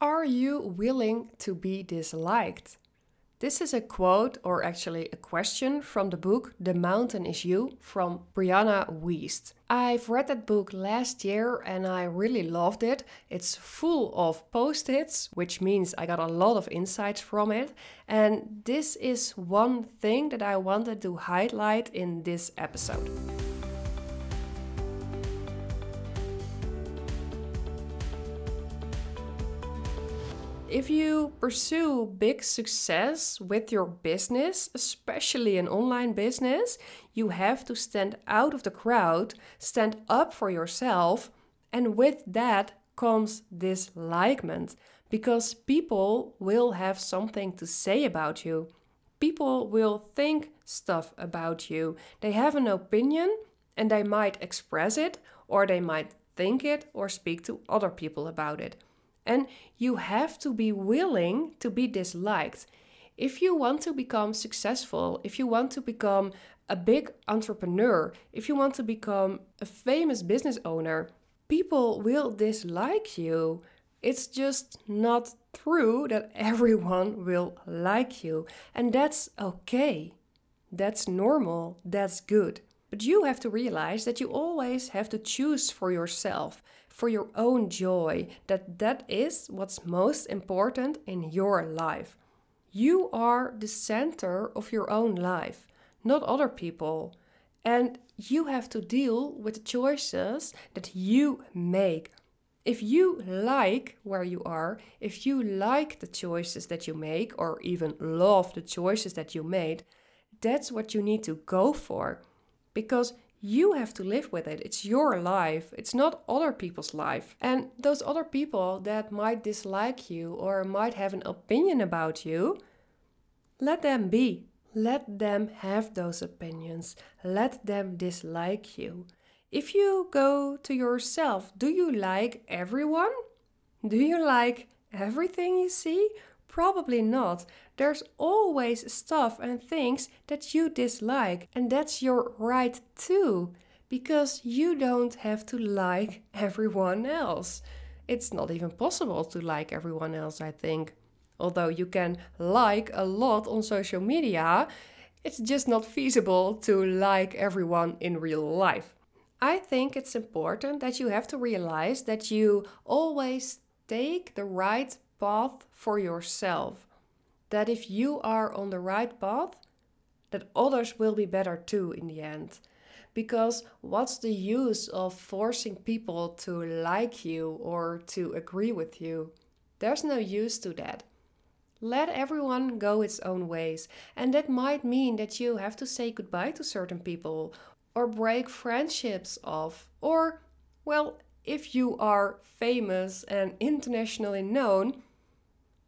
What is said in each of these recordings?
Are you willing to be disliked? This is a quote, or actually a question, from the book The Mountain Is You from Brianna Wiest. I've read that book last year and I really loved it. It's full of post its, which means I got a lot of insights from it. And this is one thing that I wanted to highlight in this episode. If you pursue big success with your business, especially an online business, you have to stand out of the crowd, stand up for yourself, and with that comes dislikement because people will have something to say about you. People will think stuff about you. They have an opinion and they might express it, or they might think it, or speak to other people about it. And you have to be willing to be disliked. If you want to become successful, if you want to become a big entrepreneur, if you want to become a famous business owner, people will dislike you. It's just not true that everyone will like you. And that's okay. That's normal. That's good. But you have to realize that you always have to choose for yourself for your own joy, that that is what's most important in your life. You are the center of your own life, not other people. And you have to deal with the choices that you make. If you like where you are, if you like the choices that you make, or even love the choices that you made, that's what you need to go for. Because you have to live with it. It's your life, it's not other people's life. And those other people that might dislike you or might have an opinion about you, let them be. Let them have those opinions. Let them dislike you. If you go to yourself, do you like everyone? Do you like everything you see? Probably not. There's always stuff and things that you dislike, and that's your right too, because you don't have to like everyone else. It's not even possible to like everyone else, I think. Although you can like a lot on social media, it's just not feasible to like everyone in real life. I think it's important that you have to realize that you always take the right path for yourself. That if you are on the right path, that others will be better too in the end. Because what's the use of forcing people to like you or to agree with you? There's no use to that. Let everyone go its own ways, and that might mean that you have to say goodbye to certain people or break friendships off, or, well, if you are famous and internationally known,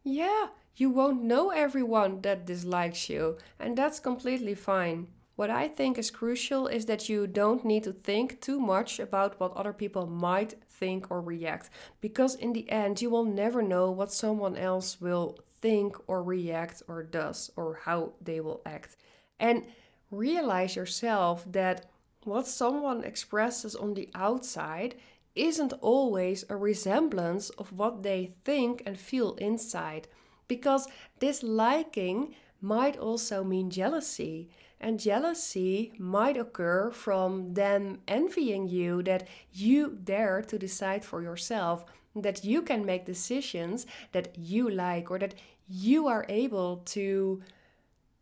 yeah, you won't know everyone that dislikes you, and that's completely fine. What I think is crucial is that you don't need to think too much about what other people might think or react, because in the end, you will never know what someone else will think or react or does or how they will act. And realize yourself that what someone expresses on the outside isn't always a resemblance of what they think and feel inside. Because disliking might also mean jealousy. And jealousy might occur from them envying you that you dare to decide for yourself, that you can make decisions that you like, or that you are able to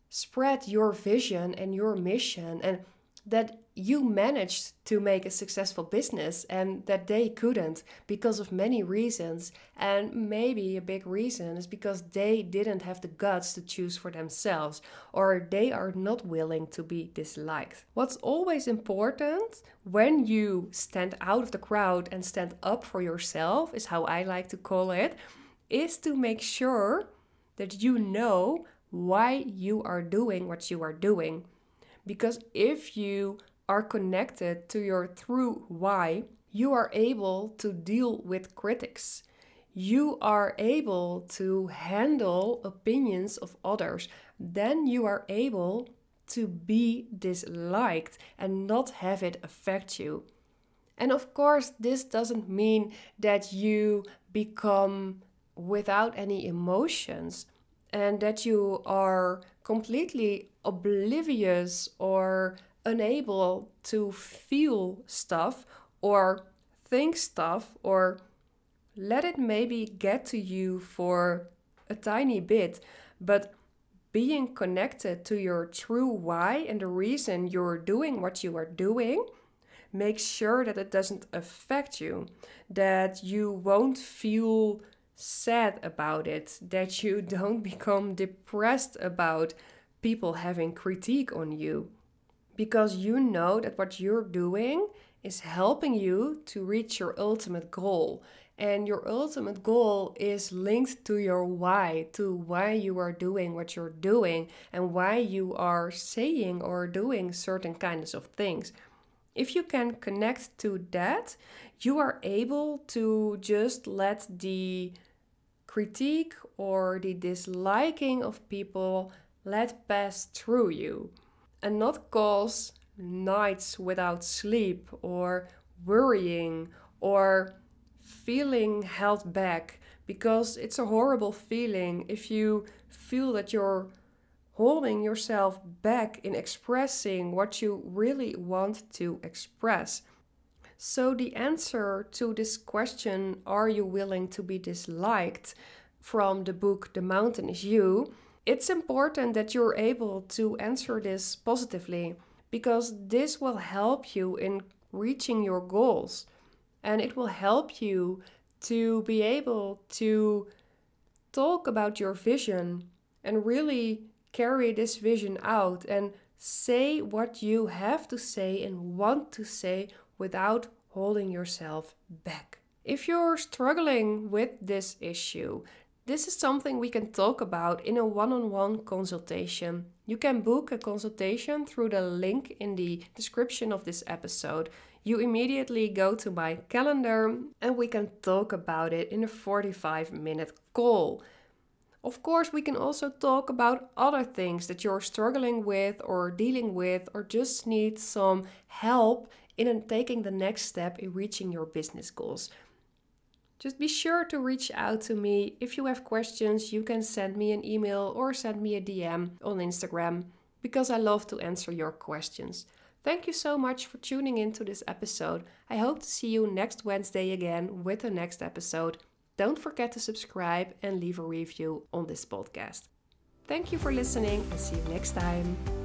spread your vision and your mission and that you managed to make a successful business and that they couldn't because of many reasons. And maybe a big reason is because they didn't have the guts to choose for themselves or they are not willing to be disliked. What's always important when you stand out of the crowd and stand up for yourself, is how I like to call it, is to make sure that you know why you are doing what you are doing because if you are connected to your true why, you are able to deal with critics. You are able to handle opinions of others. Then you are able to be disliked and not have it affect you. And of course, this doesn't mean that you become without any emotions and that you are completely oblivious or unable to feel stuff or think stuff or let it maybe get to you for a tiny bit, but being connected to your true why and the reason you're doing what you are doing, make sure that it doesn't affect you, that you won't feel sad about it, that you don't become depressed about people having critique on you. Because you know that what you're doing is helping you to reach your ultimate goal. And your ultimate goal is linked to your why, to why you are doing what you're doing and why you are saying or doing certain kinds of things. If you can connect to that, you are able to just let the critique or the disliking of people let pass through you and not cause nights without sleep or worrying or feeling held back because it's a horrible feeling if you feel that you're holding yourself back in expressing what you really want to express. So, the answer to this question, are you willing to be disliked, from the book The Mountain is You, it's important that you're able to answer this positively because this will help you in reaching your goals and it will help you to be able to talk about your vision and really carry this vision out and say what you have to say and want to say without holding yourself back. If you're struggling with this issue, this is something we can talk about in a one on one consultation. You can book a consultation through the link in the description of this episode. You immediately go to my calendar and we can talk about it in a 45 minute call. Of course, we can also talk about other things that you're struggling with or dealing with, or just need some help in taking the next step in reaching your business goals. Just be sure to reach out to me. If you have questions, you can send me an email or send me a DM on Instagram because I love to answer your questions. Thank you so much for tuning in to this episode. I hope to see you next Wednesday again with the next episode. Don't forget to subscribe and leave a review on this podcast. Thank you for listening and see you next time.